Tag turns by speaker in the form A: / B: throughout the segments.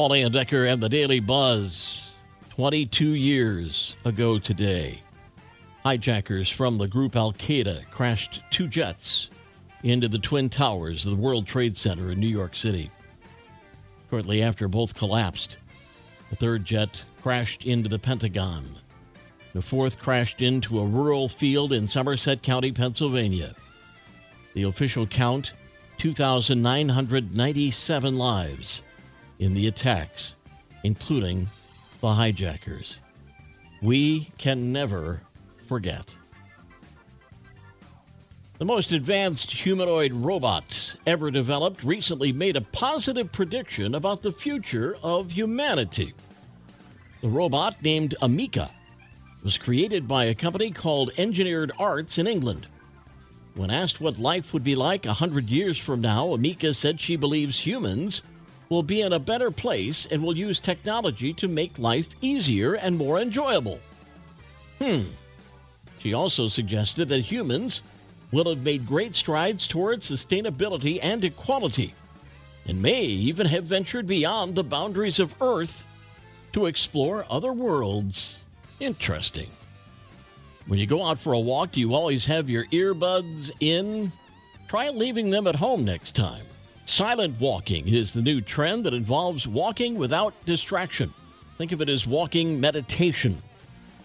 A: Paul Decker and the Daily Buzz. 22 years ago today, hijackers from the group Al Qaeda crashed two jets into the Twin Towers of the World Trade Center in New York City. Shortly after both collapsed, the third jet crashed into the Pentagon. The fourth crashed into a rural field in Somerset County, Pennsylvania. The official count 2,997 lives in the attacks, including the hijackers. We can never forget. The most advanced humanoid robot ever developed recently made a positive prediction about the future of humanity. The robot, named Ameca, was created by a company called Engineered Arts in England. When asked what life would be like a hundred years from now, Ameca said she believes humans will be in a better place and will use technology to make life easier and more enjoyable. Hmm. She also suggested that humans will have made great strides towards sustainability and equality, and may even have ventured beyond the boundaries of Earth to explore other worlds. Interesting. When you go out for a walk, do you always have your earbuds in? Try leaving them at home next time. Silent walking is the new trend that involves walking without distraction. Think of it as walking meditation.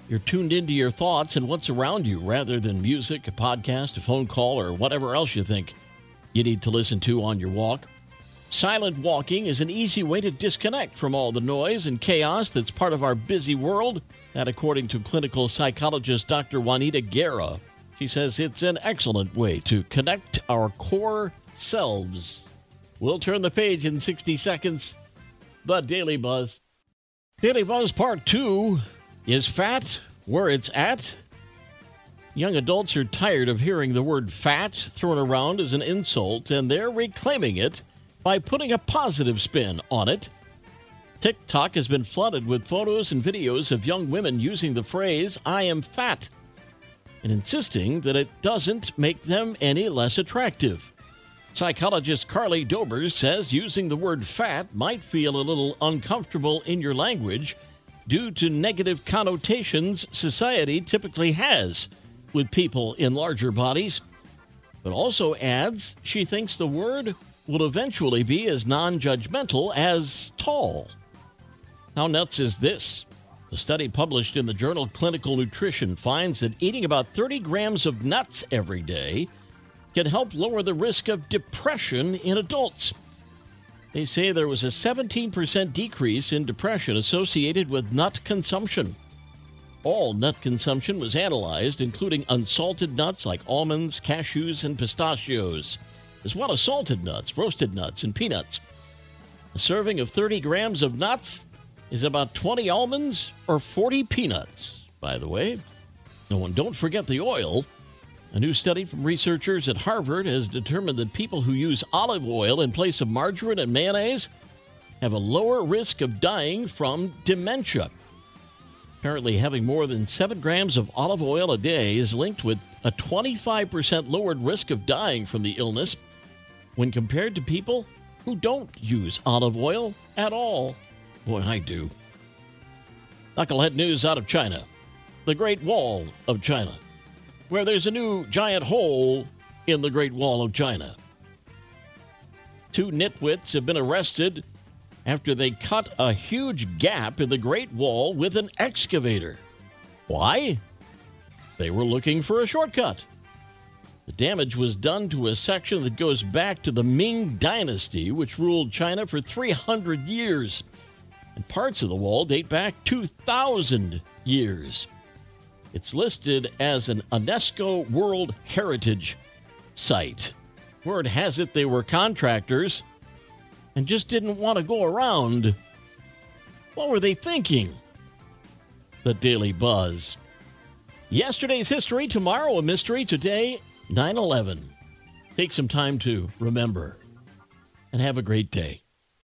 A: You're tuned into your thoughts and what's around you rather than music, a podcast, a phone call, or whatever else you think you need to listen to on your walk. Silent walking is an easy way to disconnect from all the noise and chaos that's part of our busy world. That, according to clinical psychologist Dr. Juanita Guerra, she says it's an excellent way to connect our core selves. We'll turn the page in 60 seconds. The Daily Buzz. Daily Buzz Part 2 is fat where it's at? Young adults are tired of hearing the word fat thrown around as an insult, and they're reclaiming it by putting a positive spin on it. TikTok has been flooded with photos and videos of young women using the phrase, I am fat, and insisting that it doesn't make them any less attractive. Psychologist Carly Dober says using the word fat might feel a little uncomfortable in your language due to negative connotations society typically has with people in larger bodies, but also adds she thinks the word will eventually be as non judgmental as tall. How nuts is this? A study published in the journal Clinical Nutrition finds that eating about 30 grams of nuts every day can help lower the risk of depression in adults. They say there was a 17% decrease in depression associated with nut consumption. All nut consumption was analyzed, including unsalted nuts like almonds, cashews, and pistachios, as well as salted nuts, roasted nuts, and peanuts. A serving of 30 grams of nuts is about 20 almonds or 40 peanuts, by the way. No one don't forget the oil. A new study from researchers at Harvard has determined that people who use olive oil in place of margarine and mayonnaise have a lower risk of dying from dementia. Apparently, having more than 7 grams of olive oil a day is linked with a 25% lowered risk of dying from the illness when compared to people who don't use olive oil at all. Boy, I do. Knucklehead news out of China. The Great Wall of China where there's a new giant hole in the Great Wall of China. Two nitwits have been arrested after they cut a huge gap in the Great Wall with an excavator. Why? They were looking for a shortcut. The damage was done to a section that goes back to the Ming Dynasty, which ruled China for 300 years. And parts of the wall date back 2,000 years. It's listed as an UNESCO World Heritage Site. Word has it they were contractors and just didn't want to go around. What were they thinking? The Daily Buzz. Yesterday's history, tomorrow a mystery, today 9 11. Take some time to remember and have a great day.